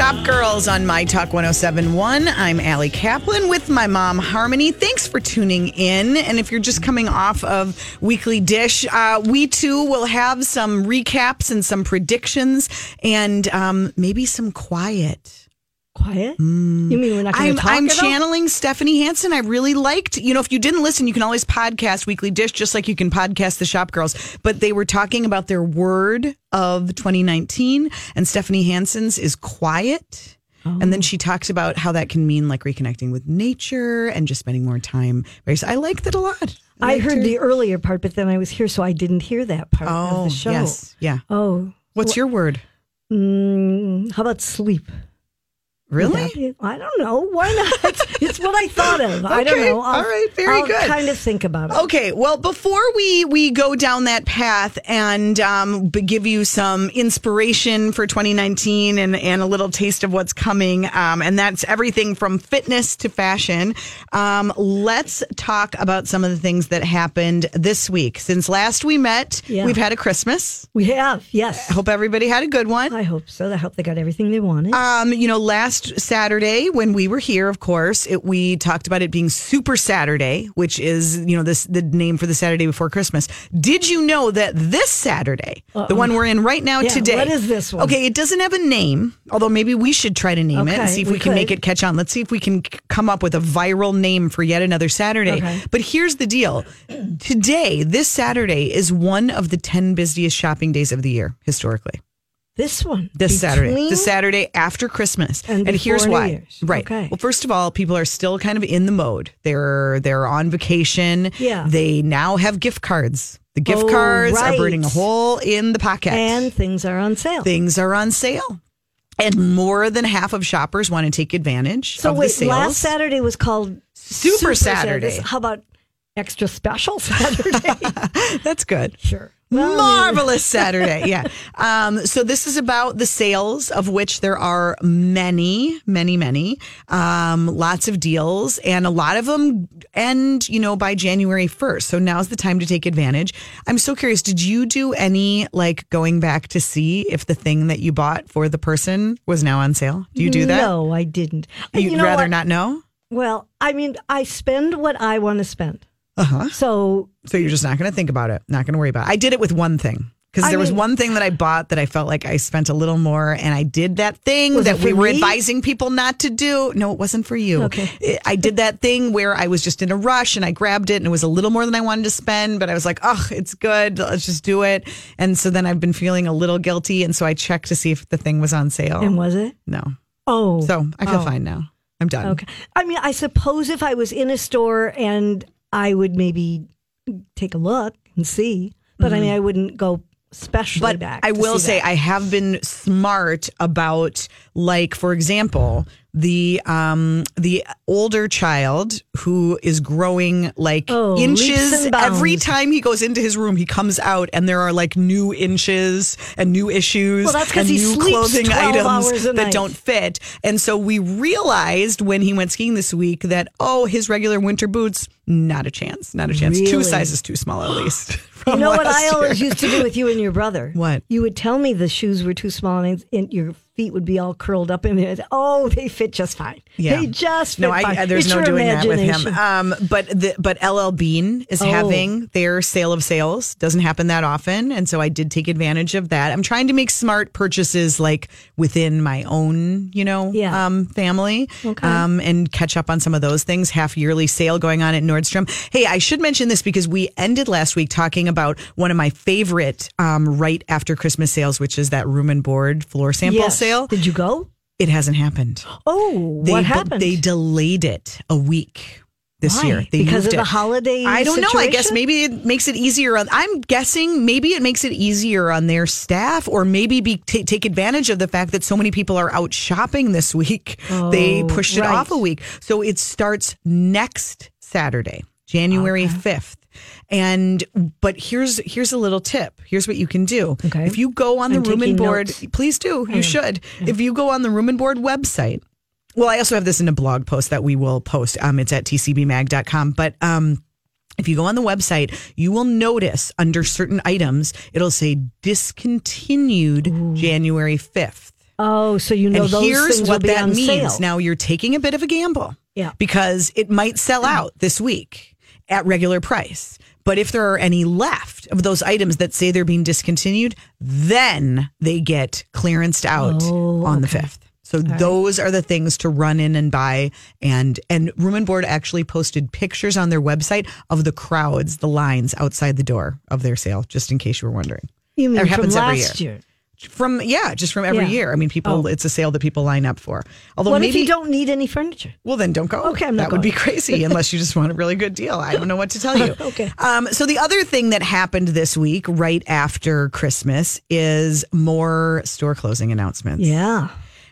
Shop Girls on My Talk 1071. I'm Allie Kaplan with my mom, Harmony. Thanks for tuning in. And if you're just coming off of Weekly Dish, uh, we too will have some recaps and some predictions and um, maybe some quiet. Quiet? You mean we're not going I'm, to talk I'm at all? channeling Stephanie Hansen. I really liked, you know, if you didn't listen, you can always podcast Weekly Dish just like you can podcast the Shop Girls. But they were talking about their word of 2019, and Stephanie Hansen's is quiet. And Oh. then she talks about how that can mean like reconnecting with nature and just spending more time. I liked it a lot. I liked heard her- the earlier part, but then I was here, so I didn't hear that part of Oh, the show. yes. Yeah. Oh, What's your word? mm, how about sleep? Really? be- I don't know. Why not? it's what I thought of. I don't know. I'll, All right. Very good. I'll good. kind of think about it. Okay, well, before we we go down that path and um, give you some inspiration for 2019 and and a little taste of what's coming, um, and that's everything from fitness to fashion. Um, let's talk about some of the things that happened this week. Since last we met, Yeah. we've had a Christmas. We have, yes. I hope everybody had a good one. I hope so. I hope they got everything they wanted. Um, you know, last Saturday when we were here, of course, it, we talked about it being Super Saturday, which is you know this the name for the Saturday before Christmas. Did you know that this Saturday, the one we're in right now Yeah, today, what is this one? Okay, it doesn't have a name, although maybe we should try to name it and see if we we, can make it catch on. Let's see if we can come up with a viral name for yet another Saturday. Okay. But here's the deal: today, this Saturday, is one of the ten busiest shopping days of the year historically this one. this Saturday, the Saturday after Christmas, And here's New why. Year's. Right. Okay. Well, first of all, people are still kind of in the mode. They're they're on vacation. Yeah. They now have gift cards. The gift Oh, cards are burning a hole in the pocket. And things are on sale. things are on sale. And more than half of shoppers want to take advantage so of wait, the sales. last Saturday was called Super Saturday. How about extra special Saturday? That's good. sure. Well, Marvelous Saturday. Yeah. Um, so this is about the sales, of which there are many, many, many, um, lots of deals, and a lot of them end, you know, by January 1st. So now's the time to take advantage. I'm so curious. Did you do any like going back to see if the thing that you bought for the person was now on sale? Do you do that? No, I didn't. You'd you know rather what? not know? Well, I mean, I spend what I want to spend. Uh huh. So So you're just not going to think about it, not going to worry about it. I did it with one thing because I there was one thing that I bought that I felt like I spent a little more, and I did that thing Was it that we for were me? advising people not to do. No, it wasn't for you. Okay. It- I did that thing where I was just in a rush and I grabbed it, and it was a little more than I wanted to spend, but I was like, oh, it's good. Let's just do it. And so then I've been feeling a little guilty, and so I checked to see if the thing was on sale. and was it? no. Oh, So I feel Oh. fine now. I'm done. Okay. I mean, I suppose if I was in a store and I would maybe take a look and see, but I mean, I wouldn't go specially Mm-hmm. But back. I will say that. I have been smart about like for example the um the older child who is growing like Oh, inches every time he goes into his room he comes out and there are like new inches and new issues Well, that's and he new clothing 12 items that night. don't fit and so we realized when he went skiing this week that oh his regular winter boots not a chance not a chance two sizes too small at least You know what I always year. used to do with you and your brother? What? You would tell me the shoes were too small and, and your feet would be all curled up in there. Oh, they fit just fine. Yeah. They just fit no, fine. I, there's It's no doing that with him. Um, but the, but LL Bean is Oh. having their sale of sales. Doesn't happen that often, and so I did take advantage of that. I'm trying to make smart purchases like within my own, you know, Yeah. um, family, Okay. um, and catch up on some of those things. Half yearly sale going on at Nordstrom. Hey, I should mention this because we ended last week talking about one of my favorite um, right after Christmas sales, which is that Room and Board floor sample Yes. sale. Did you go? It hasn't happened. Oh, They, what happened? They delayed it a week this Why? year. They Because of the it. holiday I don't know. I guess maybe it makes it easier. On, I'm guessing maybe it makes it easier on their staff, or maybe be, ta take advantage of the fact that so many people are out shopping this week. they Oh, pushed it right. off a week, so it starts next Saturday, January fifth. And but here's here's a little tip. Here's what you can do. Okay. If you go on the I'm Room and Board, notes. please do. You should. If you go on the Room and Board website, well, I also have this in a blog post that we will post. Um, it's at tcbmag.com. But um, if you go on the website, you will notice under certain items, it'll say discontinued January 5th. Oh, so you know and those here's things will what be that on means. sale. Now you're taking a bit of a gamble. Yeah. Because it might sell out this week at regular price. But if there are any left of those items that say they're being discontinued, then they get clearanced out Oh, on the 5th. So those are the things to run in and buy and and Room and Board actually posted pictures on their website of the crowds, the lines outside the door of their sale just in case you were wondering. you mean That from happens every last year? From yeah, just from every Yeah. year. I mean, people. Oh. It's a sale that people line up for. Although What maybe if you don't need any furniture? well, then don't go. Okay, I'm not that would be going. crazy unless you just want a really good deal. I don't know what to tell you. Okay. Um, so the other thing that happened this week, right after Christmas, is more store closing announcements. Yeah.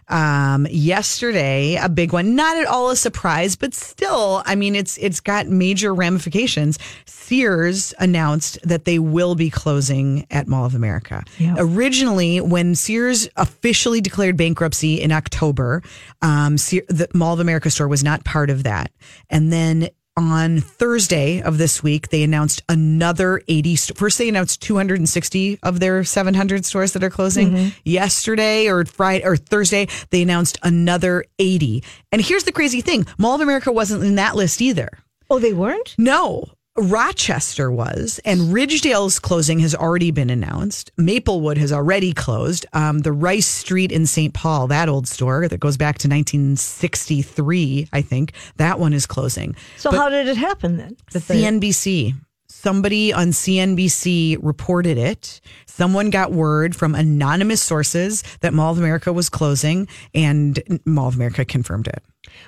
Um, yesterday, a big one, not at all a surprise, but still, I mean, it's it's got major ramifications. Sears announced that they will be closing at Mall of America. Yeah. Originally, when Sears officially declared bankruptcy in October, um, Sear, the Mall of America store was not part of that, and then. On Thursday of this week, they announced another 80. st- First, they announced 260 of their 700 stores that are closing. Mm-hmm. Yesterday or Friday or Thursday, they announced another 80. And here's the crazy thing Mall of America wasn't in that list either. Oh, they weren't? No, Rochester was, and Ridgedale's closing has already been announced. Maplewood has already closed. Um, the Rice Street in St. Paul, that old store that goes back to 1963, I think, that one is closing. So how did it happen then? CNBC. Somebody on CNBC reported it. Someone got word from anonymous sources that Mall of America was closing, and Mall of America confirmed it.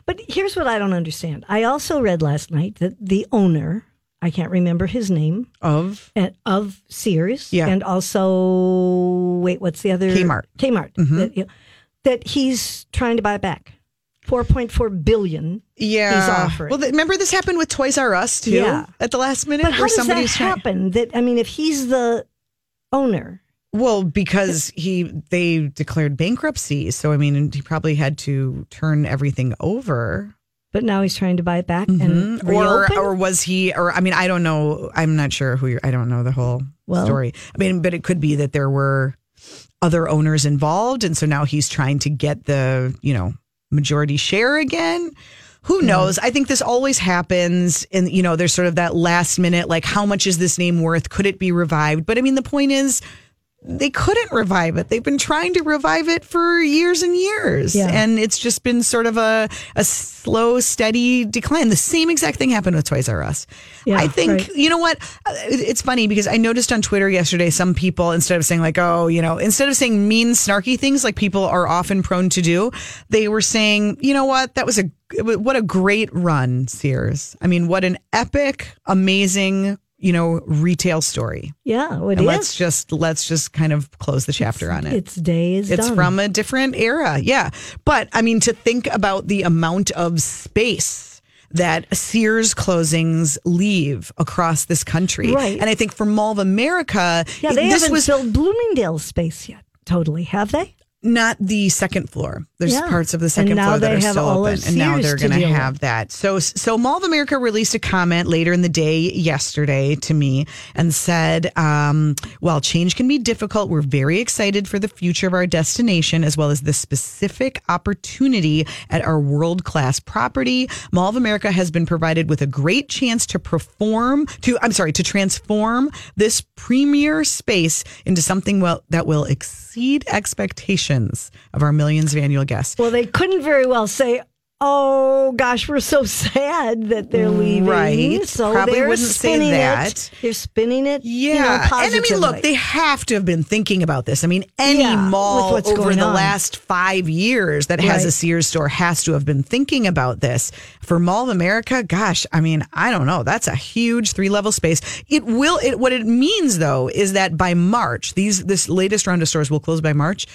But here's what I don't understand. I also read last night that the owner, I can't remember his name, Of and- of Sears, Yeah. and also wait, what's the other Kmart. Kmart. Mm-hmm. That, you know, that he's trying to buy back. 4.4 billion. yeah, He's offering. Well, remember this happened with Toys R Us too. Yeah. at the last minute, But how where does that trying- happen? That I mean, if he's the owner, Well, because he they declared bankruptcy, so I mean, he probably had to turn everything over. But now he's trying to buy it back and Mhm. or or was he or I mean I don't know I'm not sure who you're I don't know the whole Well- story. I mean but it could be that there were other owners involved and so now he's trying to get the you know majority share again. Who knows? I think this always happens and you know there's sort of that last minute like how much is this name worth? Could it be revived? But I mean the point is they couldn't revive it. They've been trying to revive it for years and years. Yeah. And it's just been sort of a, a slow, steady decline. The same exact thing happened with Toys R Us. Yeah, I think, right. you know what? Uh, It's funny because I noticed on Twitter yesterday, some people, instead of saying, like, oh, you know, instead of saying mean, snarky things like people are often prone to do, they were saying, you know what? That was a, what a great run, Sears. I mean, what an epic, amazing, you know, retail story. yeah, it And is. let's just let's just kind of close the chapter on it. Its day is It's done. from a different era, yeah. But I mean, to think about the amount of space that Sears closings leave across this country, Right. And I think for Mall of America, yeah, they this haven't was filled Bloomingdale's space yet. Totally, have they? Not the second floor. There's Yeah. parts of the second floor that are still open, and now they're going to deal with. have that. So, so Mall of America released a comment later in the day yesterday to me and said, um, "While change can be difficult, we're very excited for the future of our destination as well as the specific opportunity at our world class property. Mall of America has been provided with a great chance to perform to I'm sorry to transform this premier space into something well that will exceed expectations of our millions of annual guests." Well, they couldn't very well say, "Oh gosh, we're so sad that they're leaving." Right. So Probably they're wouldn't say spinning that. It. They're spinning it. you know, Yeah. and I mean, look, they have to have been thinking about this. I mean, any Yeah, mall over the on. last five years that has a Sears store has to have been thinking about this. For Mall of America, gosh, I mean, I don't know. That's a huge three level space. It will, it, what it means though is that by March, these, this latest round of stores will close by March.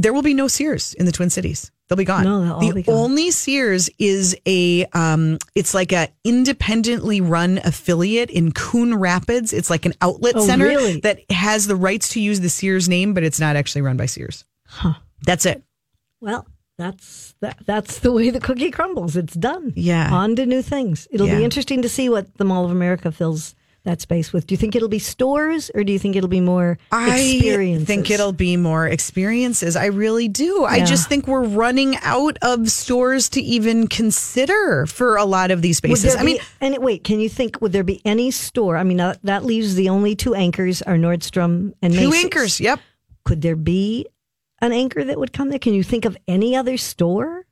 There will be no Sears in the Twin Cities. They'll be gone. No, they'll all the be gone. only Sears is a um it's like a independently run affiliate in Coon Rapids. It's like an outlet Oh, center really? that has the rights to use the Sears name, but it's not actually run by Sears. Huh. That's it. Well, that's that, that's the way the cookie crumbles. It's done. Yeah. On to new things. It'll Yeah. be interesting to see what the Mall of America fills that space with? Do you think it'll be stores or do you think it'll be more I think it'll be more experiences. I really do. I just think we're running out of stores to even consider for a lot of these spaces. I mean, and wait, can you think? Would there be any store? I mean, that, that leaves the only two anchors are Nordstrom and two anchors. Yep. Could there be an anchor that would come there? Can you think of any other store?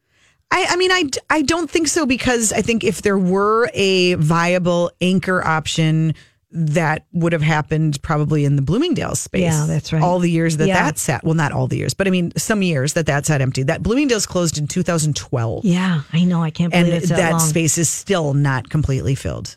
I, I mean, I, I don't think so because I think if there were a viable anchor option, that would have happened probably in the Bloomingdale's space. Yeah, that's right. All the years that Yeah. that sat, well, not all the years, but I mean, some years that that sat empty. That Bloomingdale's closed in 2012. Yeah, I know. I can't and believe it's that, that space is still not completely filled.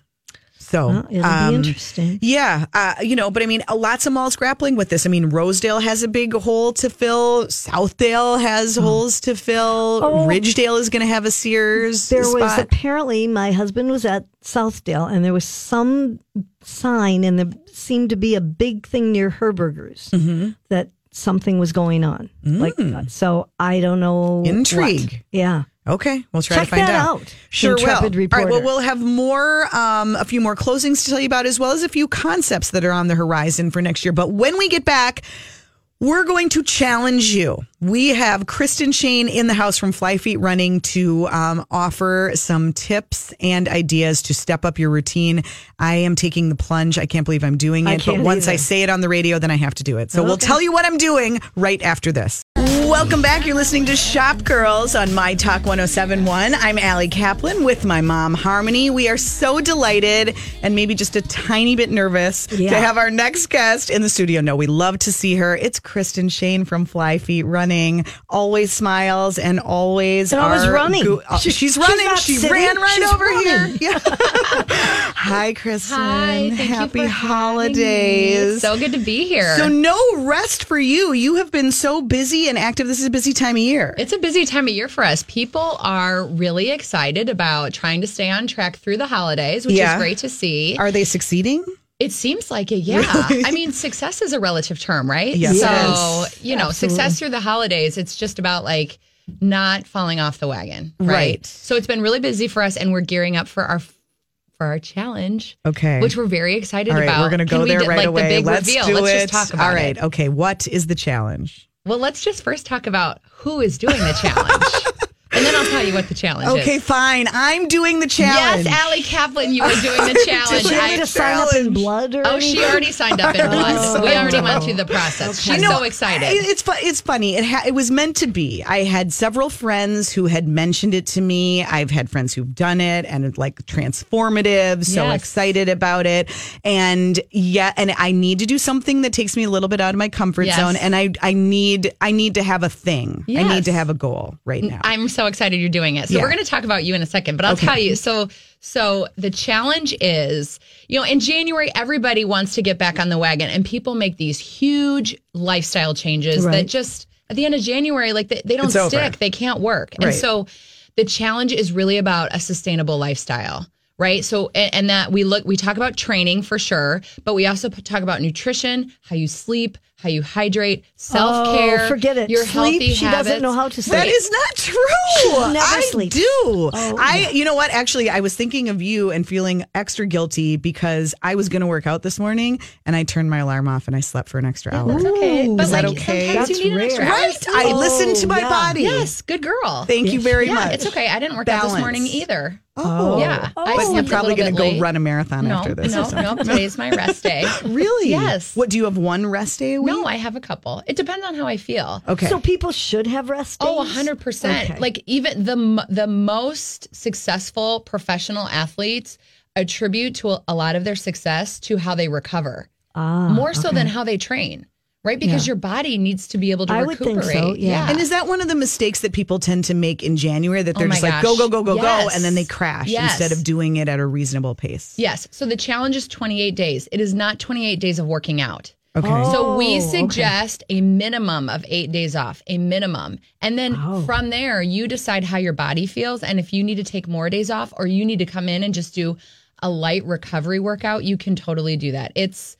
So Well, it'll um, be interesting. Yeah, uh, you know, but I mean, lots of malls grappling with this. I mean, Rosedale has a big hole to fill. Southdale has holes to fill. Oh. Ridgedale is going to have a Sears There was apparently my husband was at Southdale, and there was some sign, and there seemed to be a big thing near Herberger's Mm-hmm. that something was going on. Like so, I don't know. what. Mm. Intrigue. Yeah. Okay, we'll try Check to find that out. out, Sure will. Intrepid All right, well, we'll have more, um, a few more closings to tell you about, as well as a few concepts that are on the horizon for next year. But when we get back, we're going to challenge you. We have Kristen Shane in the house from Fly Feet Running to um, offer some tips and ideas to step up your routine. I am taking the plunge. I can't believe I'm doing it, but can't once I say it on the radio, then I have to do it. So we'll tell you what I'm doing right after this. Welcome back. You're listening to Shop Girls on My Talk 1071. I'm Allie Kaplan with my mom, Harmony. We are so delighted and maybe just a tiny bit nervous Yeah. to have our next guest in the studio. No, we love to see her. It's Kristen Shane from Fly Feet Running. Always smiles and always And always running. go- uh, She- she's she's running. not she ran right she's over running. here. Yeah. Hi, Kristen. Hi, Happy holidays. So good to be here. So no rest for you. You have been so busy and active. This is a busy time of year. it's a busy time of year for us. People are really excited about trying to stay on track through the holidays, which Yeah. is great to see. Are they succeeding? It seems like it, yeah. I mean, success is a relative term, right? Yes. So, you know, Absolutely. success through the holidays, it's just about like not falling off the wagon, right? Right. So it's been really busy for us and we're gearing up for our for our challenge. Okay. Which we're very excited right, about. we're going to Can go we there do, right like away. the big Let's reveal. do Let's it. just talk about it. All right. it. Okay. What is the challenge? Well, let's just first talk about who is doing the challenge. and then I'll tell you what the challenge is. Okay, fine. I'm doing the challenge. Yes, Allie Kaplan, you are doing the challenge. Did you I- need to sign up in blood or oh, she anything? already signed up in blood. we already went through the process. She's so excited. it- It's fu- it's funny. It ha- it was meant to be. I had several friends who had mentioned it to me. I've had friends who've done it and it's like transformative. So Yes. excited about it. And yeah, and I need to do something that takes me a little bit out of my comfort Yes. zone. And I I need I need to have a thing. I need Yes. to have a goal right now. I'm so excited you're doing it. So Yeah. we're going to talk about you in a second, but I'll Okay. tell you. So so the challenge is, you know, in January everybody wants to get back on the wagon and people make these huge lifestyle changes that just at the end of January like they, they don't It's over. stick, they can't work. And so the challenge is really about a sustainable lifestyle. Right. So, and that we look, we talk about training for sure, but we also talk about nutrition, how you sleep, how you hydrate, self care. Oh, forget it. Your Sleep, healthy she habits. doesn't know how to sleep. That is not true. never I sleeps. do. Oh, I, you know what? Actually, I was thinking of you and feeling extra guilty because I was going to work out this morning and I turned my alarm off and I slept for an extra hour. That's okay. But Is that like okay? sometimes That's you need an extra rare. hour Right? of I oh, sleep. listened to my yeah. body. Yes, good girl. Thank you very yeah, much. it's okay. I didn't work out this morning either. Oh, Yeah, oh. I But you're probably going to go late. run a marathon No, after this. no, something. no. Today's my rest day. Really? Yes. What do you have one rest day a week? No, I have a couple. It depends on how I feel. Okay. So people should have rest days? Oh, 100%. Okay. Like even the the most successful professional athletes attribute to a, a lot of their success to how they recover. Ah, More so than how they train. Right? Because your body needs to be able to I would think so, yeah. and is that one of the mistakes that people tend to make in January that they're Oh just like gosh. go go go go go Yes. and then they crash Yes. instead of doing it at a reasonable pace? Yes. So the challenge is 28 days. It is not 28 days of working out. Okay. So we Oh, okay. suggest a minimum of eight days off, a minimum. And then Oh. from there, you decide how your body feels. And if you need to take more days off or you need to come in and just do a light recovery workout, you can totally do that. It's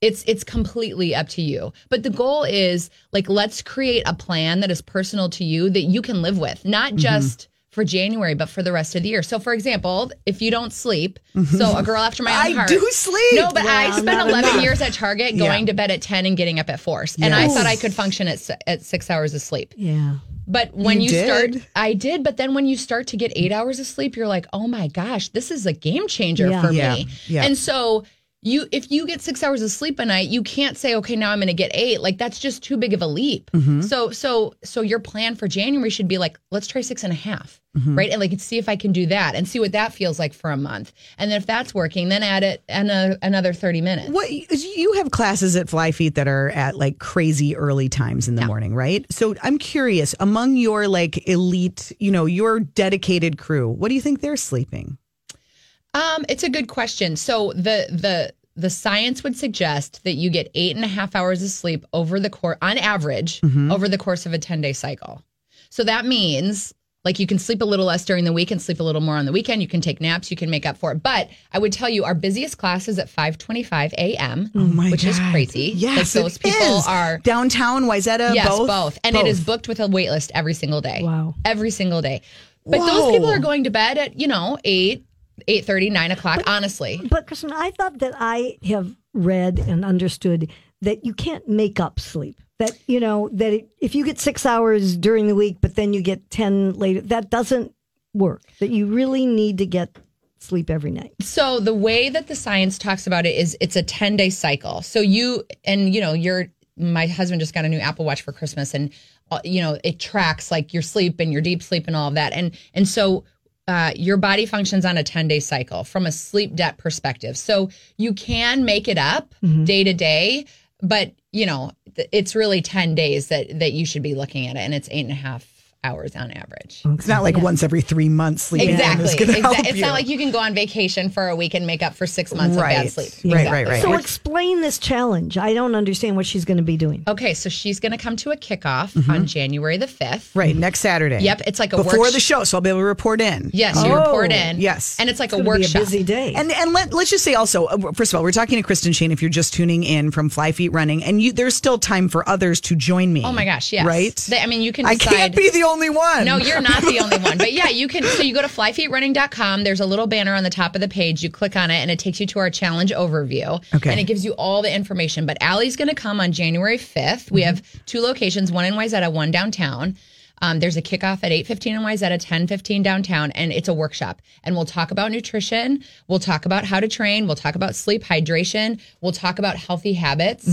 it's it's completely up to you. But the goal is like let's create a plan that is personal to you that you can live with, not mm-hmm. just for January, but for the rest of the year. So, for example, if you don't sleep, so a girl after my own I heart. do sleep. No, but I spent not 11 enough. years at Target Yeah. going to bed at 10 and getting up at 4. And I Yes. thought I could function at, s- at six hours of sleep. Yeah. But when You you, start. I did. But then when you start to get eight hours of sleep, you're like, oh my gosh, this is a game changer Yeah. for Yeah. me. Yeah. And so you, if you get six hours of sleep a night, you can't say, okay, now I'm going to get eight. Like that's just too big of a leap. Mm-hmm. So, so, so your plan for January should be like, let's try six and a half, Mm-hmm. right? And like see if I can do that and see what that feels like for a month. And then if that's working, then add it and a, another 30 minutes. What you have classes at Fly Feet that are at like crazy early times in the morning, right? So I'm curious, among your like elite, you know, your dedicated crew, what do you think they're sleeping? Um, it's a good question. So the the the science would suggest that you get eight and a half hours of sleep over the course, on average, over the course of a ten day cycle. So that means like you can sleep a little less during the week and sleep a little more on the weekend. You can take naps. You can make up for it. But I would tell you, our busiest class is at five twenty five a.m., Oh which is crazy. Yes, like those people is. are. downtown Wayzata. Yes, both, both. And it is booked with a wait list every single day. Wow. Every single day. But Whoa. those people are going to bed at, you know, 8, 8.30, 9 o'clock, honestly. But Kristen, I thought that I have read and understood that you can't make up sleep. That you know that it, if you get six hours during the week, but then you get ten later, that doesn't work. That you really need to get sleep every night. So the way that the science talks about it is it's a 10 day cycle. So you, and you know, you're, my husband just got a new Apple Watch for Christmas and, uh, you know, it tracks like your sleep and your deep sleep and all of that. And, and so, uh, your body functions on a 10 day cycle from a sleep debt perspective. So you can make it up day to day, but you know, th- it's really 10 days that, that you should be looking at it. And it's eight and a half hours on average. It's not like once every three months sleeping. Exactly. Is gonna help it's you. not like you can go on vacation for a week and make up for six months of bad sleep. Right, Exactly. right, right. So explain this challenge. I don't understand what she's going to be doing. Okay, so she's going to come to a kickoff Mm-hmm. on January the 5th. right next Saturday. Yep, it's like a before worksh- the show, so I'll be able to report in. Yes, you Oh, report in. yes. And it's like a It's gonna be workshop. a busy day. And and let, let's just say also, uh, first of all, we're talking to Kristen Shane. If you're just tuning in from Fly Feet Running, and you, there's still time for others to join me. Oh my gosh, yes. Right? They- I mean, you can I can't be the only one. No, you're not the only one. But yeah, you can. So you go to flyfeetrunning.com. There's a little banner on the top of the page. You click on it and it takes you to our challenge overview. Okay. And it gives you all the information. But Allie's going to come on January 5th. We have two locations, one in Wayzata, one downtown. Um, there's a kickoff at 8.15 in Wayzata, 10.15 downtown, and it's a workshop. And we'll talk about nutrition. We'll talk about how to train. We'll talk about sleep hydration. We'll talk about healthy habits.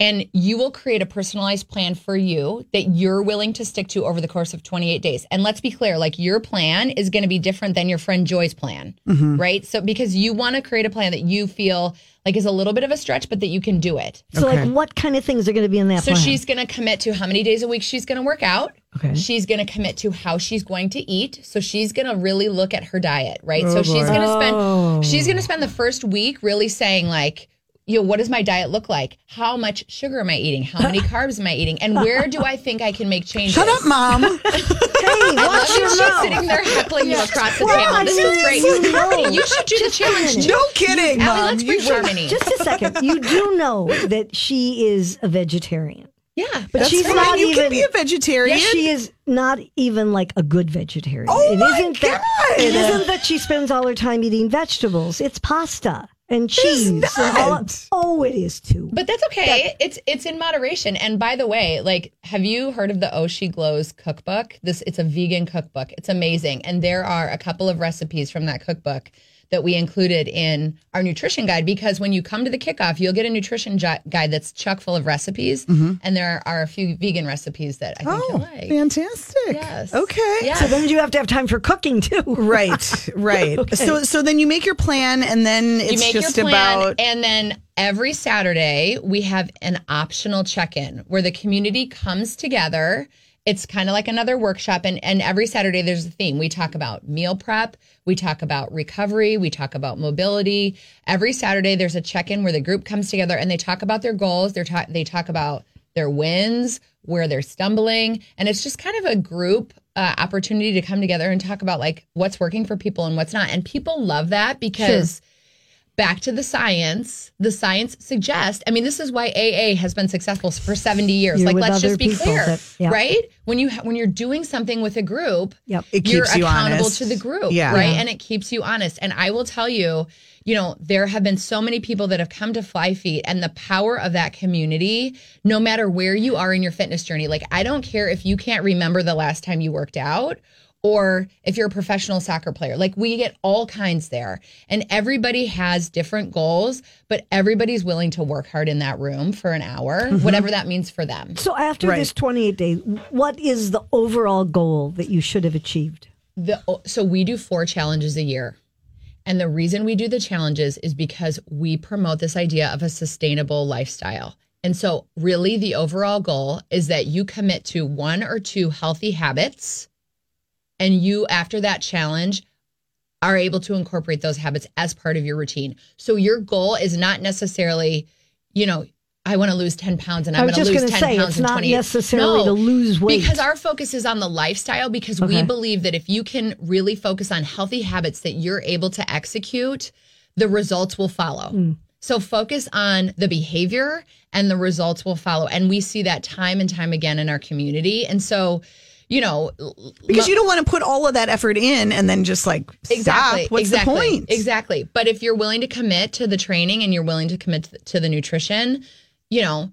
And you will create a personalized plan for you that you're willing to stick to over the course of 28 days. And let's be clear, like your plan is going to be different than your friend Joy's plan, mm-hmm. right? So because you want to create a plan that you feel like is a little bit of a stretch, but that you can do it. So, Okay. like, what kind of things are going to be in that So plan? she's going to commit to how many days a week she's going to work out. Okay. She's going to commit to how she's going to eat. So she's going to really look at her diet, right? Oh, so she's going to Oh. spend she's going to spend the first week really saying like you know, what does my diet look like? How much sugar am I eating? How many carbs am I eating? And where do I think I can make changes? Shut up, mom. hey, I love watch you. your She's mouth. sitting there heckling you across the table. This is great. you Harmony, know. you should do the Just a challenge. no kidding, Allie, mom. let's You bring should- Just a second. You do know that she is a vegetarian. yeah, But That's she's fine. not you even. can be a vegetarian. She is not even like a good vegetarian. Oh it my isn't that God. it isn't that she spends all her time eating vegetables. It's pasta and cheese. and all- oh, it is too. But that's okay. It's it's in moderation. And by the way, like, have you heard of the Oh She Glows cookbook? This it's a vegan cookbook. It's amazing, and there are a couple of recipes from that cookbook that we included in our nutrition guide because when you come to the kickoff, you'll get a nutrition gi- guide that's chock full of recipes, mm-hmm. and there are a few vegan recipes that I think oh, you'll like. fantastic. Yes. Okay. Yes. so then you have to have time for cooking too. Right, right. So, so then you make your plan, and then it's you make just your plan, about and then every Saturday we have an optional check-in where the community comes together. It's kind of like another workshop, and and every Saturday there's a theme. We talk about meal prep, we talk about recovery, we talk about mobility. Every Saturday there's a check-in where the group comes together and they talk about their goals. They're ta- they talk about their wins, where they're stumbling, and it's just kind of a group uh, opportunity to come together and talk about like what's working for people and what's not. And people love that because back to the science, the science suggests, I mean, this is why AA has been successful for 70 years. You're like, let's just be clear, that- yeah. right? When you, ha- when you're doing something with a group, Yep. It you're keeps you accountable honest. to the group, Yeah. right? Yeah. And it keeps you honest. And I will tell you, you know, there have been so many people that have come to Fly Feet and the power of that community, no matter where you are in your fitness journey. Like, I don't care if you can't remember the last time you worked out or if you're a professional soccer player. Like, we get all kinds there. And everybody has different goals, but everybody's willing to work hard in that room for an hour, mm-hmm. whatever that means for them. So after Right. this 28 days, what is the overall goal that you should have achieved? the so we do four challenges a year and the reason we do the challenges is because we promote this idea of a sustainable lifestyle and so really the overall goal is that you commit to one or two healthy habits and you after that challenge are able to incorporate those habits as part of your routine so your goal is not necessarily you know I want to lose 10 pounds and I'm going to lose gonna 10 say, pounds it's in not 20 necessarily to lose weight. Because our focus is on the lifestyle because we believe that if you can really focus on healthy habits that you're able to execute, the results will follow. Hmm. So focus on the behavior and the results will follow. And we see that time and time again in our community. And so, you know, Because you don't want to put all of that effort in and then just like Exactly. stop. What's exactly, the point? Exactly. But if you're willing to commit to the training and you're willing to commit to- the nutrition, you know,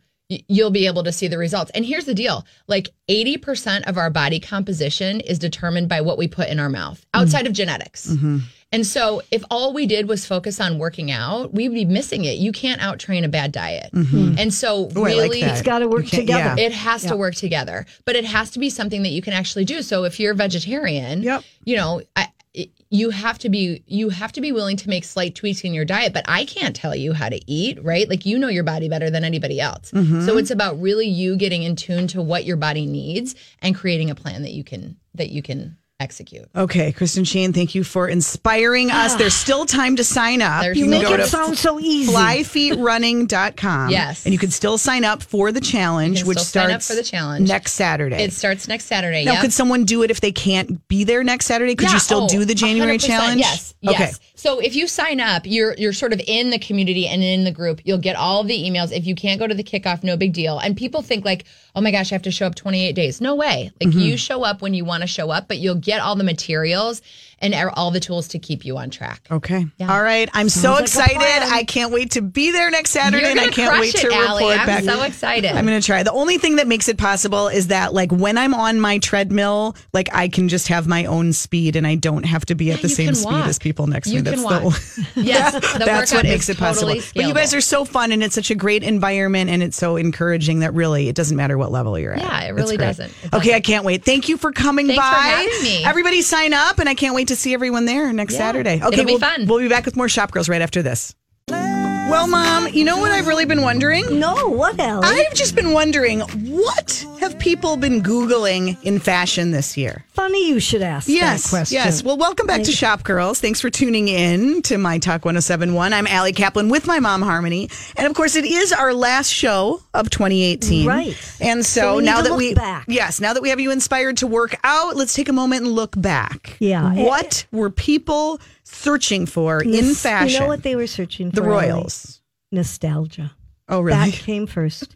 you'll be able to see the results. And here's the deal like 80% of our body composition is determined by what we put in our mouth outside of genetics. Mm-hmm. And so if all we did was focus on working out, we'd be missing it. You can't out train a bad diet. And so Oh, I like really. It's got to work together. yeah. it has to work together, but it has to be something that you can actually do. So if you're a vegetarian, Yep. you know, I, it- you have to be you have to be willing to make slight tweaks in your diet. But I can't tell you how to eat, right? Like you know your body better than anybody else. Mm-hmm. So it's about really you getting in tune to what your body needs and creating a plan that you can that you can execute. Okay, Kristen Shane, thank you for inspiring us. There's still time to sign up. There's you make go it to sound so easy. flyfeetrunning.com. Yes. And you can still sign up for the challenge, which starts for the challenge. next Saturday. It starts next Saturday. now, yep. could someone do it if they can't be there next Saturday? Could Yeah, you still oh, do the January challenge? Yes. Yes. Okay. So if you sign up, you're you're sort of in the community and in the group. You'll get all of the emails. If you can't go to the kickoff, no big deal. And people think like, oh my gosh, I have to show up 28 days. No way. Like Mm-hmm. you show up when you want to show up, but you'll get all the materials and er- all the tools to keep you on track. Okay. All right. I'm so like excited. I can't wait to be there next Saturday, You're and I can't crush wait it, to Allie. report I'm back. so excited. I'm going to try. The only thing that makes it possible is that, like, when I'm on my treadmill, like, I can just have my own speed and I don't have to be at the same speed walk. as people next to You me. can That's walk. the Yes, the that's what makes it possible. totally But you guys are so fun and it's such a great environment and it's so encouraging that really it doesn't matter what level you're at. Yeah, it really doesn't. It Okay, I can't wait. Thank you for coming Thanks by. for having me. Everybody sign up and I can't wait to see everyone there next Yeah, Saturday. it'll Okay, be we'll, fun. we'll be back with more Shop Girls right after this. Well, Mom, you know what I've really been wondering? No, what else? I've just been wondering what have people been Googling in fashion this year? Funny you should ask Yes, that question. yes. Well, welcome back to Shop Girls. Thanks for tuning in to my Talk 1071. I'm Allie Kaplan with my mom, Harmony. And of course, it is our last show of 2018. Right. And so, So now that look we, back. yes, now that we have you inspired to work out, let's take a moment and look back. Yeah. What were people searching for in fashion? You know what they were searching for? the? Royals. Nostalgia. Oh, really? That came first.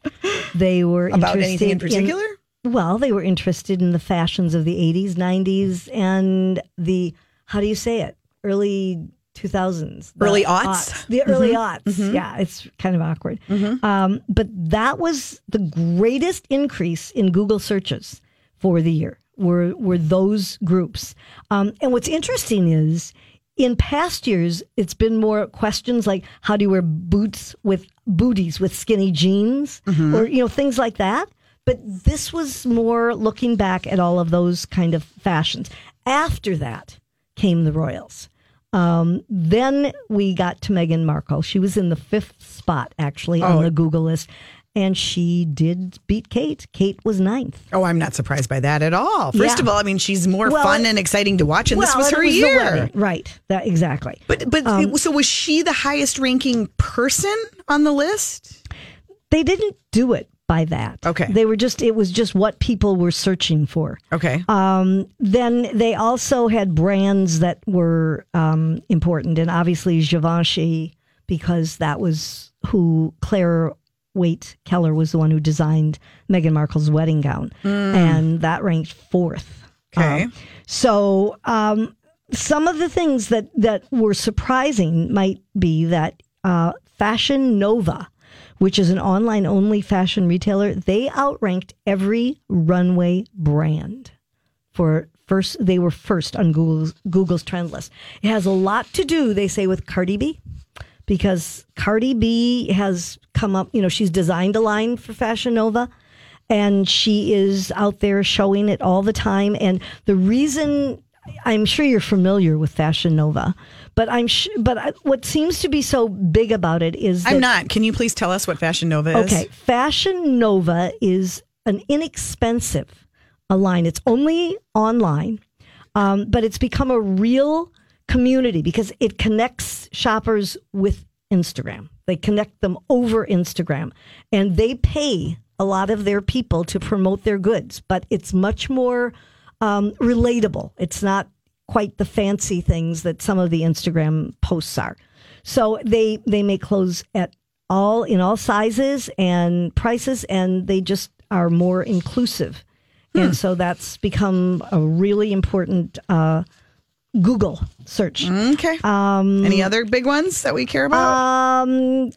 They were About interested anything in particular? well, they were interested in the fashions of the 80s, 90s, and the, how do you say it? Early 2000s. the Early aughts? The early aughts. Yeah, it's kind of awkward. Um, but that was the greatest increase in Google searches for the year, were, were those groups. Um, and what's interesting is, in past years, it's been more questions like how do you wear boots with booties with skinny jeans or, you know, things like that. But this was more looking back at all of those kind of fashions. After that came the Royals. Um, then we got to Meghan Markle. She was in the fifth spot, actually, on the Google list. And she did beat Kate. Kate was ninth. Oh, I'm not surprised by that at all. First Yeah. of all, I mean, she's more Well, fun and exciting to watch, and this was her was year. Right. That exactly. But but Um, so was she the highest ranking person on the list? They didn't do it by that. Okay. They were just it was just what people were searching for. Okay. Um, then they also had brands that were um, important, and obviously Givenchy, because that was who Clare Waight Keller was the one who designed Meghan Markle's wedding gown, and that ranked fourth. Okay. Um, so um, some of the things that that were surprising might be that uh, Fashion Nova, which is an online only fashion retailer, they outranked every runway brand for first. They were first on Google's Google's trend list. It has a lot to do, they say, with Cardi B because Cardi B has come up. You know, she's designed a line for Fashion Nova and she is out there showing it all the time. And the reason I'm sure you're familiar with Fashion Nova, but I'm sh- but I, what seems to be so big about it is I'm not. Can you please tell us what Fashion Nova is? Okay, Fashion Nova is an inexpensive a line. It's only online, um, but it's become a real community because it connects shoppers with Instagram. They connect them over Instagram, and they pay a lot of their people to promote their goods. But it's much more um, relatable. It's not quite the fancy things that some of the Instagram posts are. So they they make clothes at all in all sizes and prices, and they just are more inclusive. And so that's become a really important uh, Google search. Okay. Um, Any other big ones that we care about? Um,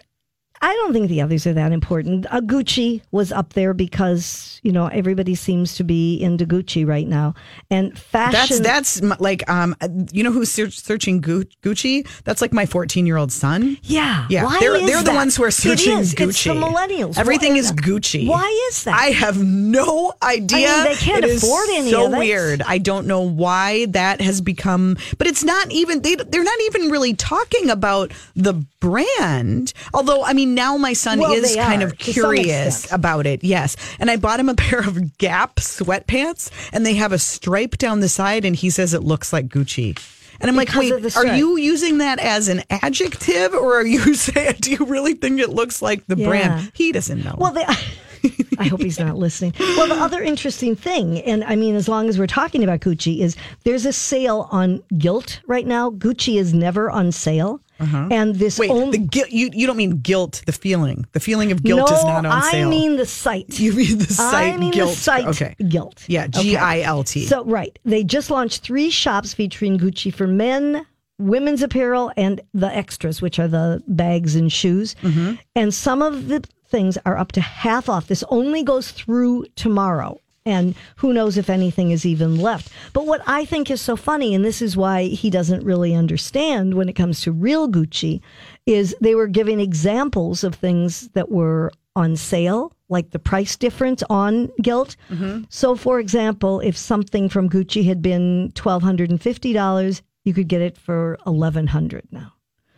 I don't think the others are that important. Uh, Gucci was up there because you know everybody seems to be into Gucci right now, and fashion. that's that's like um, you know who's searching Gu- Gucci? That's like my 14 year old son. yeah, Yeah, Why they're is they're the ones who are searching is. Gucci. It's the millennials. Everything Why- is Gucci. Why is that? I have no idea. they can't It afford any so of it. weird. I don't know why that has become. But it's not even. They they're not even really talking about the brand. Although I mean, now my son Well, is kind are, of curious about it. Yes, and I bought him a pair of Gap sweatpants, and they have a stripe down the side, and he says it looks like Gucci. And I'm Because like, wait, are you using that as an adjective, or are you saying, do you really think it looks like the Yeah. brand? He doesn't know. Well, they, I hope he's not listening. Well, the other interesting thing, and I mean, as long as we're talking about Gucci, is there's a sale on Gilt right now. Gucci is never on sale, and this Uh-huh. Wait, only the guilt. You you don't mean guilt. The feeling, the feeling of guilt no, is not on sale. I mean the site. you mean the site I mean guilt? the site Okay. Gilt. Yeah, G I L T. So right, they just launched three shops featuring Gucci for men, women's apparel, and the extras, which are the bags and shoes. Mm-hmm. And some of the things are up to half off. This only goes through tomorrow. And who knows if anything is even left. But what I think is so funny, and this is why he doesn't really understand when it comes to real Gucci, is they were giving examples of things that were on sale, like the price difference on Gilt. Mm-hmm. So, for example, if something from Gucci had been twelve hundred and fifty dollars, you could get it for eleven hundred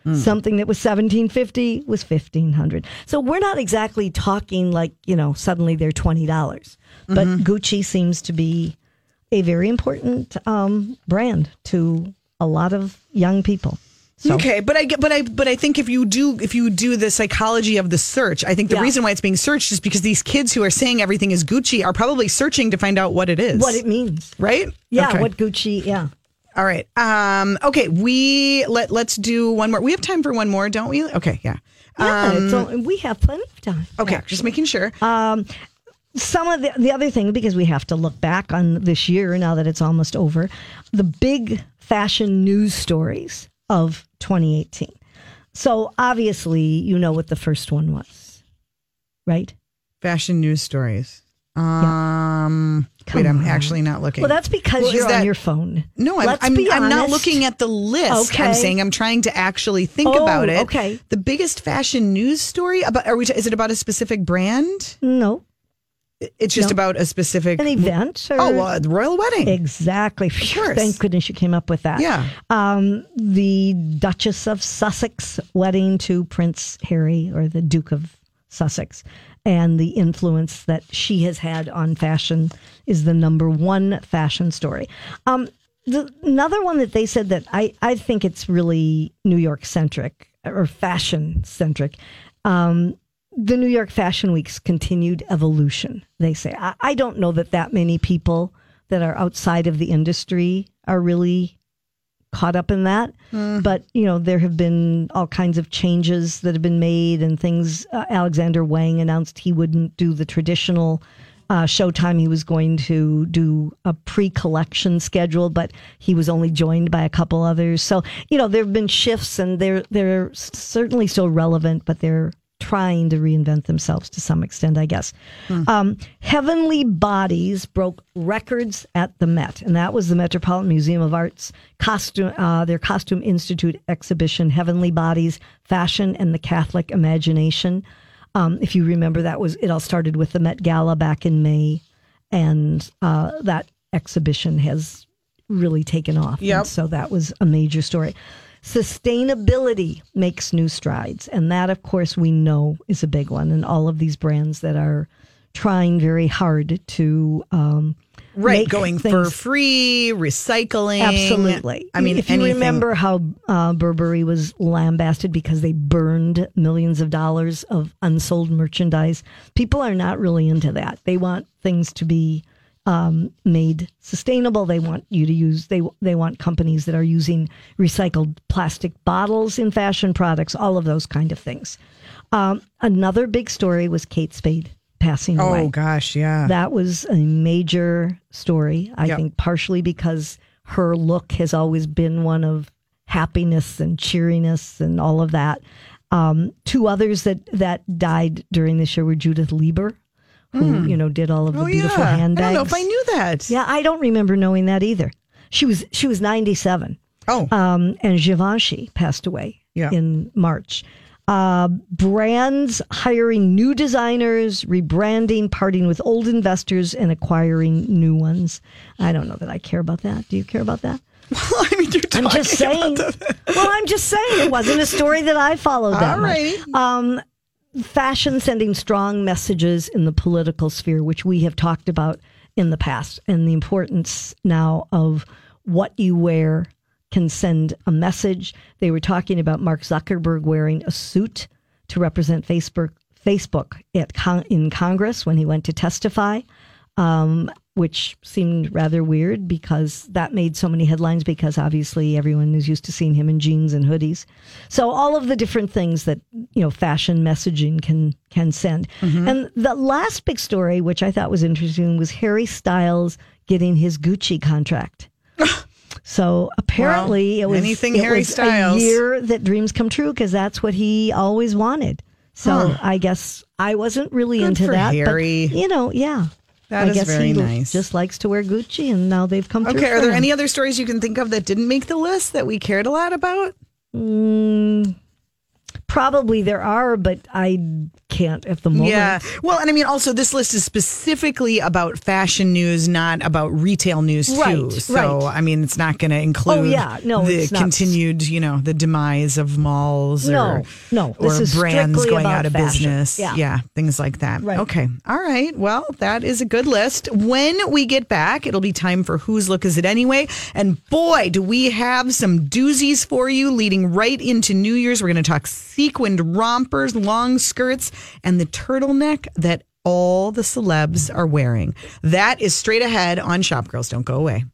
now. Something that was seventeen fifty was fifteen hundred. So we're not exactly talking like you know suddenly they're twenty dollars, but Gucci seems to be a very important um, brand to a lot of young people. So Okay, but I get, but I, but I think if you do, if you do the psychology of the search, I think the Yeah. reason why it's being searched is because these kids who are saying everything is Gucci are probably searching to find out what it is. what it means, right? yeah, Okay. what Gucci, yeah. All right. Um. Okay. We let let's do one more. We have time for one more, don't we? Okay. Yeah. Yeah, it's we have plenty of time. Um, Okay. actually. Just making sure. Um, some of the, the other thing because we have to look back on this year now that it's almost over the big fashion news stories of 2018 so obviously you know what the first one was right Fashion news stories. Um. Come wait, I'm on. actually not looking. well that's because Well, you're that- on your phone No, I'm, Let's I'm, I'm not looking at the list. Okay. I'm saying I'm trying to actually think Oh, about it. okay. The biggest fashion news story about are we? Is it about a specific brand? no It's just No. about a specific an event or Oh, the royal wedding. exactly Phew, course. thank goodness you came up with that Yeah. um, the duchess of sussex wedding to prince harry or the duke of sussex and the influence that she has had on fashion is the number one fashion story. Um, the, another one that they said that I, I think it's really New York centric or fashion centric. Um, the New York Fashion Week's continued evolution, they say. I, I don't know that that many people that are outside of the industry are really caught up in that. But, you know, there have been all kinds of changes that have been made and things. Uh, Alexander Wang announced he wouldn't do the traditional uh, Showtime. He was going to do a pre collection schedule, but he was only joined by a couple others. So, you know, there have been shifts and they're, they're certainly still relevant, but they're trying to reinvent themselves to some extent, I guess. Um, Heavenly Bodies broke records at the Met, and that was the Metropolitan Museum of Art's costume, uh, their Costume Institute exhibition, Heavenly Bodies: Fashion and the Catholic Imagination. Um, if you remember, that was it. All started with the Met Gala back in May, and uh, that exhibition has really taken off. Yep. And so that was a major story. Sustainability makes new strides. And that, of course, we know is a big one. And all of these brands that are trying very hard to um, Right, make going for free, recycling. Absolutely. I mean, if you anything- remember how uh, Burberry was lambasted because they burned millions of dollars of unsold merchandise, people are not really into that. They want things to be um, made sustainable. They want you to use they they want companies that are using recycled plastic bottles in fashion products. All of those kind of things. Um, another big story was Kate Spade passing away Oh gosh, yeah. that was a major story. I Yep. think partially because her look has always been one of happiness and cheeriness and all of that. Um, two others that that died during this year were Judith Leiber, who you know did all of the oh beautiful yeah. handbags. I don't know if I knew that. Yeah, I don't remember knowing that either. She was she was ninety seven. Oh, Um, and Givenchy passed away Yeah. in March. Uh, brands hiring new designers, rebranding, parting with old investors, and acquiring new ones. I don't know that I care about that. Do you care about that? I mean, you're I'm talking just saying. well, I'm just saying it wasn't a story that I followed that much. Um, fashion sending strong messages in the political sphere, which we have talked about in the past, and the importance now of what you wear can send a message. They were talking about Mark Zuckerberg wearing a suit to represent Facebook Facebook at con- in Congress when he went to testify, um, which seemed rather weird because that made so many headlines because obviously everyone is used to seeing him in jeans and hoodies. So all of the different things that you know fashion messaging can can send. Mm-hmm. And the last big story, which I thought was interesting, was Harry Styles getting his Gucci contract. So apparently, Well, it was anything it Harry was Styles. a year that dreams come true because that's what he always wanted. So I guess I wasn't really Good into that. Harry. But, you know, yeah. That I is guess very he nice. just likes to wear Gucci, and now they've come through. Okay, are there him. any other stories you can think of that didn't make the list that we cared a lot about? Mm, probably there are, but I can't at the moment. Yeah. Well, and I mean, also, this list is specifically about fashion news, not about retail news, too. Right, So, right. I mean, it's not going to include Oh, yeah. No, the it's not. continued, you know, the demise of malls No, or, no, or is brands going out of fashion. business. Yeah. things like that. Right. Okay. All right. Well, that is a good list. When we get back, it'll be time for Whose Look Is It Anyway? And boy, do we have some doozies for you leading right into New Year's. We're going to talk sequined rompers, long skirts, and the turtleneck that all the celebs are wearing. That is straight ahead on Shop Girls. Don't go away.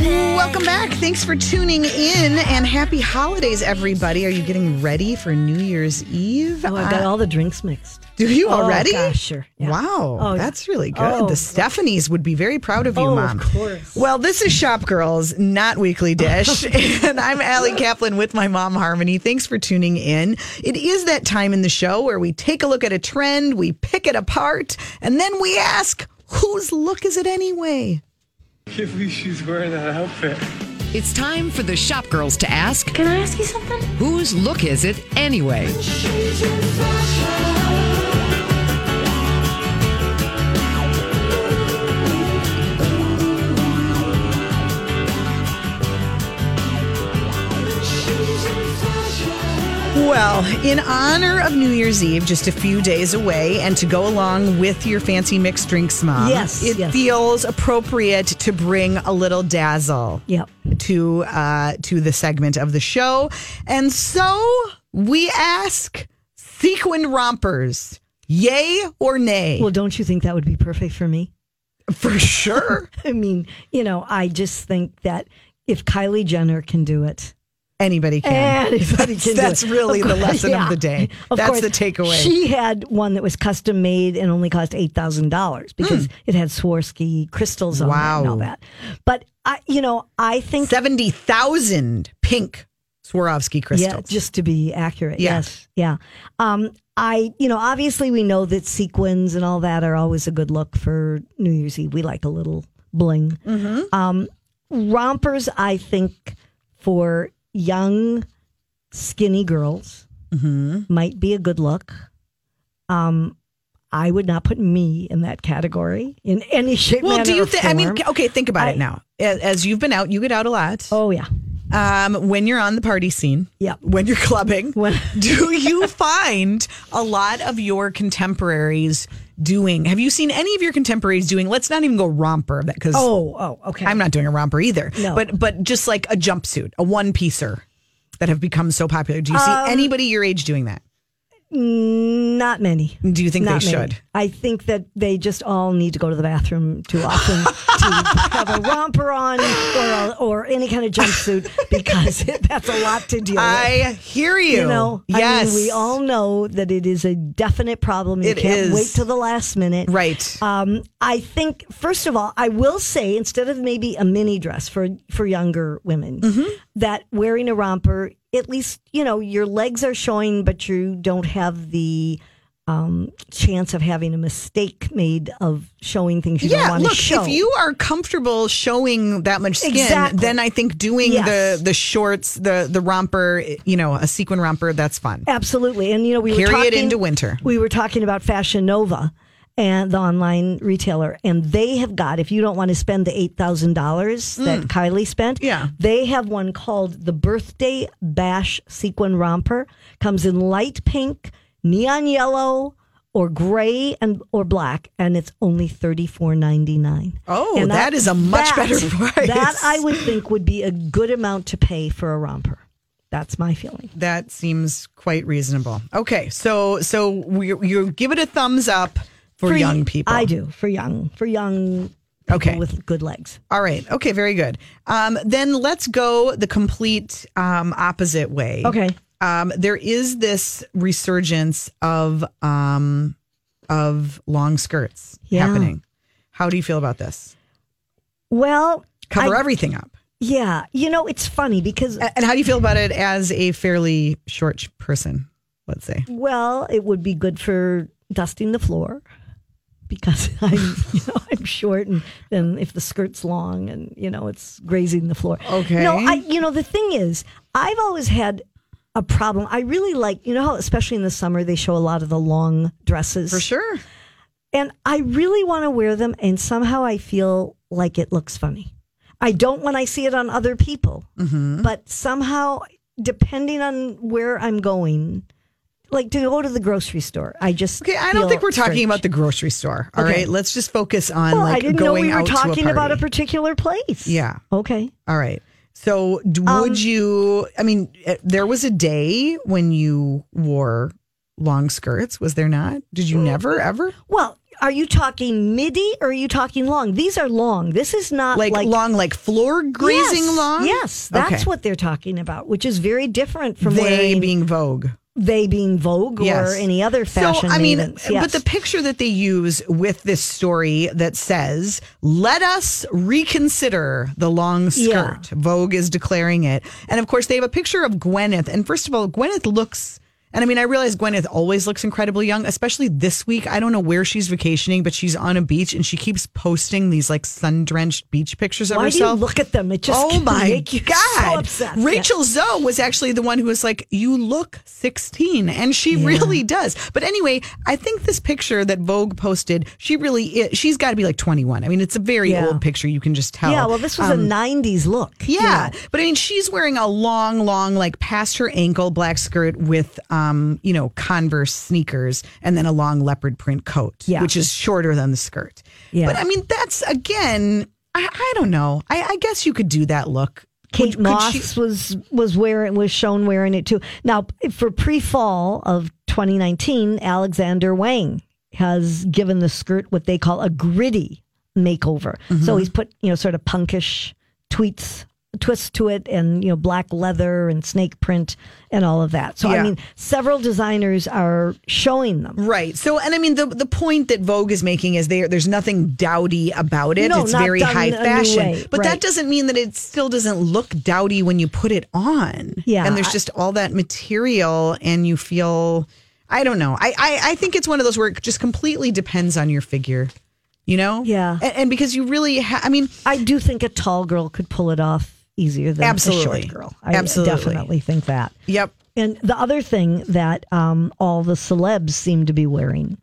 Welcome back. Thanks for tuning in and happy holidays, everybody. Are you getting ready for New Year's Eve? Oh, I've got Uh, all the drinks mixed. do you Oh, already? gosh, sure. Yeah. Wow, Oh, that's really good. Oh. the Stephanies would be very proud of you, Oh, of course. Well, this is Shop Girls, not Weekly Dish. and I'm Ali Kaplan with my mom, Harmony. Thanks for tuning in. It is that time in the show where we take a look at a trend, we pick it apart, and then we ask, whose look is it anyway? Can't believe she's wearing that outfit. It's time for the shop girls to ask, Can I ask you something? whose look is it anyway? Well, in honor of New Year's Eve, just a few days away, and to go along with your fancy mixed drinks, Mom, Yes, it yes. feels appropriate to bring a little dazzle Yep. to uh, to the segment of the show, and so we ask sequined rompers, yay or nay? Well, don't you think that would be perfect for me? for sure. I mean, you know, I just think that if Kylie Jenner can do it, Anybody can. Anybody that's can that's really Of the lesson yeah. of the day. Of that's course, the takeaway. She had one that was custom made and only cost eight thousand dollars because it had Swarovski crystals on it and. All that. But I, you know, I think 70,000 pink Swarovski crystals. yeah, just to be accurate. Yeah. Yes, yeah. Um, I, you know, obviously we know that sequins and all that are always a good look for New Year's Eve. We like a little bling. Mm-hmm. Um, rompers, I think, for young, skinny girls Mm-hmm. might be a good look. Um, I would not put me in that category in any shape, well, do you think? I mean, okay, think about I- it now. As as you've been out, you get out a lot. oh yeah, Um, when you're on the party scene, Yeah. when you're clubbing, When- do you find a lot of your contemporaries doing? Have you seen any of your contemporaries doing? Let's not even go romper because oh oh okay. I'm not doing a romper either. No. but but just like a jumpsuit, a one piecer that have become so popular. Do you see Um, anybody your age doing that? Not many. Do you think Not they many. should? I think that they just all need to go to the bathroom too often to have a romper on or a, or any kind of jumpsuit because that's a lot to deal with. I hear you. you know, yes, I mean, we all know that it is a definite problem. You It can't is. wait till the last minute. right. Um, I think first of all, I will say instead of maybe a mini dress for for younger women, Mm-hmm. that wearing a romper, at least you know your legs are showing, but you don't have the um, chance of having a mistake made of showing things you don't yeah, want look, to show. if you are comfortable showing that much skin, Exactly. then I think doing Yes. the the shorts, the the romper, you know, a sequin romper, that's fun. Absolutely, and you know we Carry were it talking, into winter. We were talking about Fashion Nova and the online retailer, and they have got. If you don't want to spend the eight thousand dollars that Kylie spent, Mm. Yeah. they have one called the Birthday Bash Sequin Romper. Comes in light pink, neon yellow. Or gray and or black, and it's only thirty four ninety nine. Oh, that is a much better price. That I would think would be a good amount to pay for a romper. That's my feeling. That seems quite reasonable. Okay, so so we you give it a thumbs up for, young people. I do for young for young people Okay. with good legs. All right. Okay. Very good. Um, then let's go the complete um, opposite way. Okay. Um, there is this resurgence of um, of long skirts Yeah. happening. How do you feel about this? Well, Cover I- everything up. yeah, you know it's funny because And how do you feel about it as a fairly short person? Let's say. well, it would be good for dusting the floor because I'm you know I'm short and then if the skirt's long and you know it's grazing the floor. Okay. No, I you know the thing is I've always had a problem. I really like you know how especially in the summer they show a lot of the long dresses For sure. And I really want to wear them, and somehow I feel like it looks funny. I don't when I see it on other people, Mm-hmm. but somehow, depending on where I'm going, like to go to the grocery store, I just Okay, I don't think we're talking strange. about the grocery store. All Okay. right, let's just focus on Well, like I didn't know we were talking about a particular place. Yeah. Okay. All right. So, d- Um, would you? I mean, eh, there was a day when you wore long skirts. Was there not? Did you never ever Well, are you talking midi or are you talking long? These are long. This is not like, like, long, like floor grazing yes, long? Yes, that's Okay. what they're talking about, which is very different from they wearing being Vogue. They being Vogue Yes. or any other fashion. So I mean. Yes. but the picture that they use with this story that says, "Let us reconsider the long skirt." Vogue is declaring it, and of course they have a picture of Gwyneth. And first of all, Gwyneth looks. And I mean, I realize Gwyneth always looks incredibly young, especially this week. I don't know where she's vacationing, but she's on a beach and she keeps posting these like sun drenched beach pictures of Why do you look at them? It just oh my make you god! so upset. Rachel Zoe was actually the one who was like, "You look 16," and she really does. But anyway, I think this picture that Vogue posted, she really is, she's got to be like 21. I mean, it's a very Yeah. old picture. You can just tell. Yeah, well, this was Um, a '90s look. you yeah, know. but I mean, she's wearing a long, long, like past her ankle black skirt with, um, you know, Converse sneakers and then a long leopard print coat, Yeah. which is shorter than the skirt. Yeah. But I mean, that's again, I, I don't know. I, I guess you could do that look. Kate Could- could Moss she- was was wearing was shown wearing it too. Now, for pre-fall of 2019, Alexander Wang has given the skirt what they call a gritty makeover. Mm-hmm. So he's put you know sort of punkish tweets twist to it and you know black leather and snake print and all of that. So Yeah. I mean, several designers are showing them. Right. So, and I mean, the the point that Vogue is making is there. There's nothing dowdy about it. No, it's not very high fashion, way, but that doesn't mean that it still doesn't look dowdy when you put it on. Yeah. And there's just all that material, and you feel. I don't know. I, I I think it's one of those where it just completely depends on your figure. You know. Yeah. And, and because you really, ha- I mean, I do think a tall girl could pull it off easier than Absolutely. a short girl. I Absolutely. definitely think that. yep. And the other thing that um, all the celebs seem to be wearing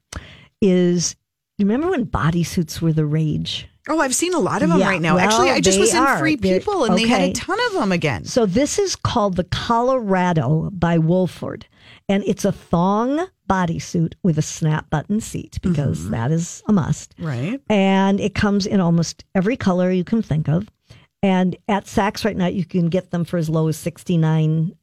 is you remember when bodysuits were the rage? Oh, I've seen a lot of them Yeah, right now. well, Actually, I just was in are. Free They're- People, and they had a ton of them again. So this is called the Colorado by Wolford. And it's a thong bodysuit with a snap button seat because Mm-hmm. that is a must. Right. And it comes in almost every color you can think of. And at Saks right now, you can get them for as low as $69.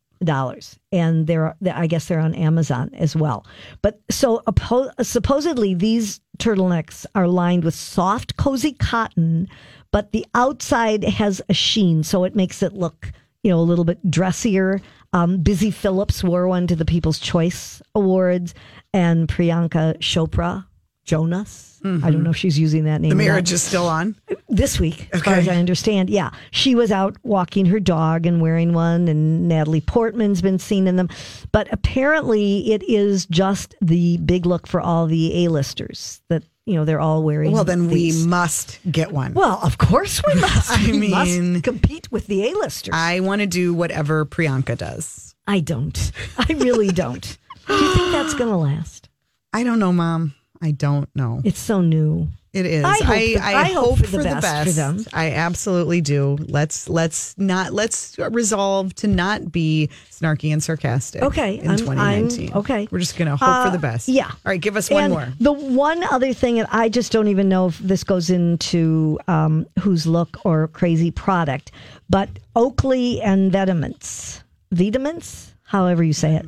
And they're, I guess they're on Amazon as well. But so oppo- supposedly these turtlenecks are lined with soft, cozy cotton, but the outside has a sheen. So it makes it look, you know, a little bit dressier. Um, Busy Phillips wore one to the People's Choice Awards, and Priyanka Chopra, Jonas. I don't know if she's using that name. Mm-hmm. The marriage is still on. This week, as far as I understand. Yeah, she was out walking her dog and wearing one, and Natalie Portman's been seen in them. But apparently, it is just the big look for all the A-listers that you know they're all wearing. Well, then we must get one. Well, of course we must. I We must mean- compete with the A-listers. I want to do whatever Priyanka does. I don't. I really don't. Do you think that's going to last? I don't know, Mom. I don't know. It's so new. It is. I hope I, the- I I hope, hope for, the, best for them. I absolutely do. Let's let's not let's resolve to not be snarky and sarcastic. Okay, in I'm- 2019. I'm- okay. we're just gonna hope for the Uh, best. yeah. All right, give us one and more. The one other thing, and I just don't even know if this goes into um, whose look or crazy product, but Oakley and Vitamins, Vitamins, however you say it,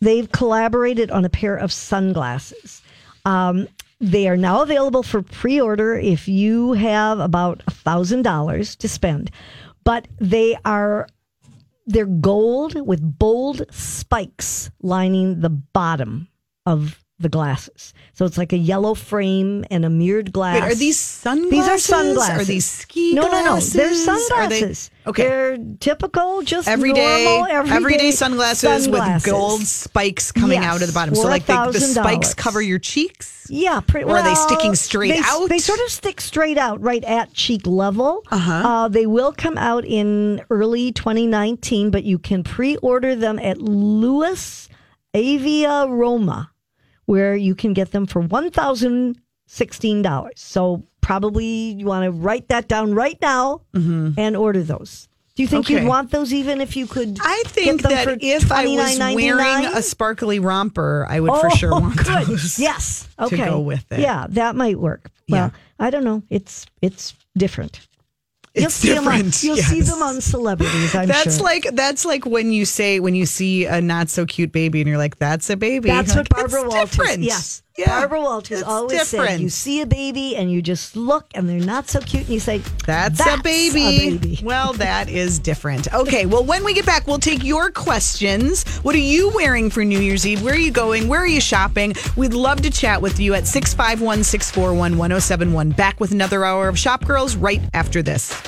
they've collaborated on a pair of sunglasses. Um, they are now available for pre-order if you have about a thousand dollars to spend, but they are they're gold with bold spikes lining the bottom of the glasses. So it's like a yellow frame and a mirrored glass. Wait, are these sunglasses? These are sunglasses. Are these ski No, no, no. They're Are they- sunglasses. okay. They're typical, just Everyday, normal, everyday, everyday sunglasses, sunglasses. with gold spikes coming Yes, out of the bottom. So, like the, the spikes cover your cheeks. Yeah, pretty, Or are they sticking straight they, out? They sort of stick straight out, right at cheek level. Uh-huh. they will come out in early 2019, but you can pre-order them at Louis Avia Roma, where you can get them for one thousand sixteen dollars. So probably you want to write that down right now and order those. Do you think Mm-hmm. Okay. you'd want those even if you could? I get think them that for if I was wearing a sparkly romper, I would for sure want Oh, good. those. Yes. Okay. go with it. Yeah, that might work. Well, I don't know. It's it's different. You'll see them on, you'll see them on celebrities. I'm That's sure. like that's like when you say when you see a not so cute baby and you're like, "That's a baby." That's You're what like, Barbara Walters. different." Yes, Yeah, Barbara Walters always said, "You see a baby and you just look, and they're not so cute, and you say, That's, That's a, baby. a baby. Well, that is different. Okay, well, when we get back, we'll take your questions. What are you wearing for New Year's Eve? Where are you going? Where are you shopping? We'd love to chat with you at 651 641 1071. Back with another hour of Shop Girls right after this.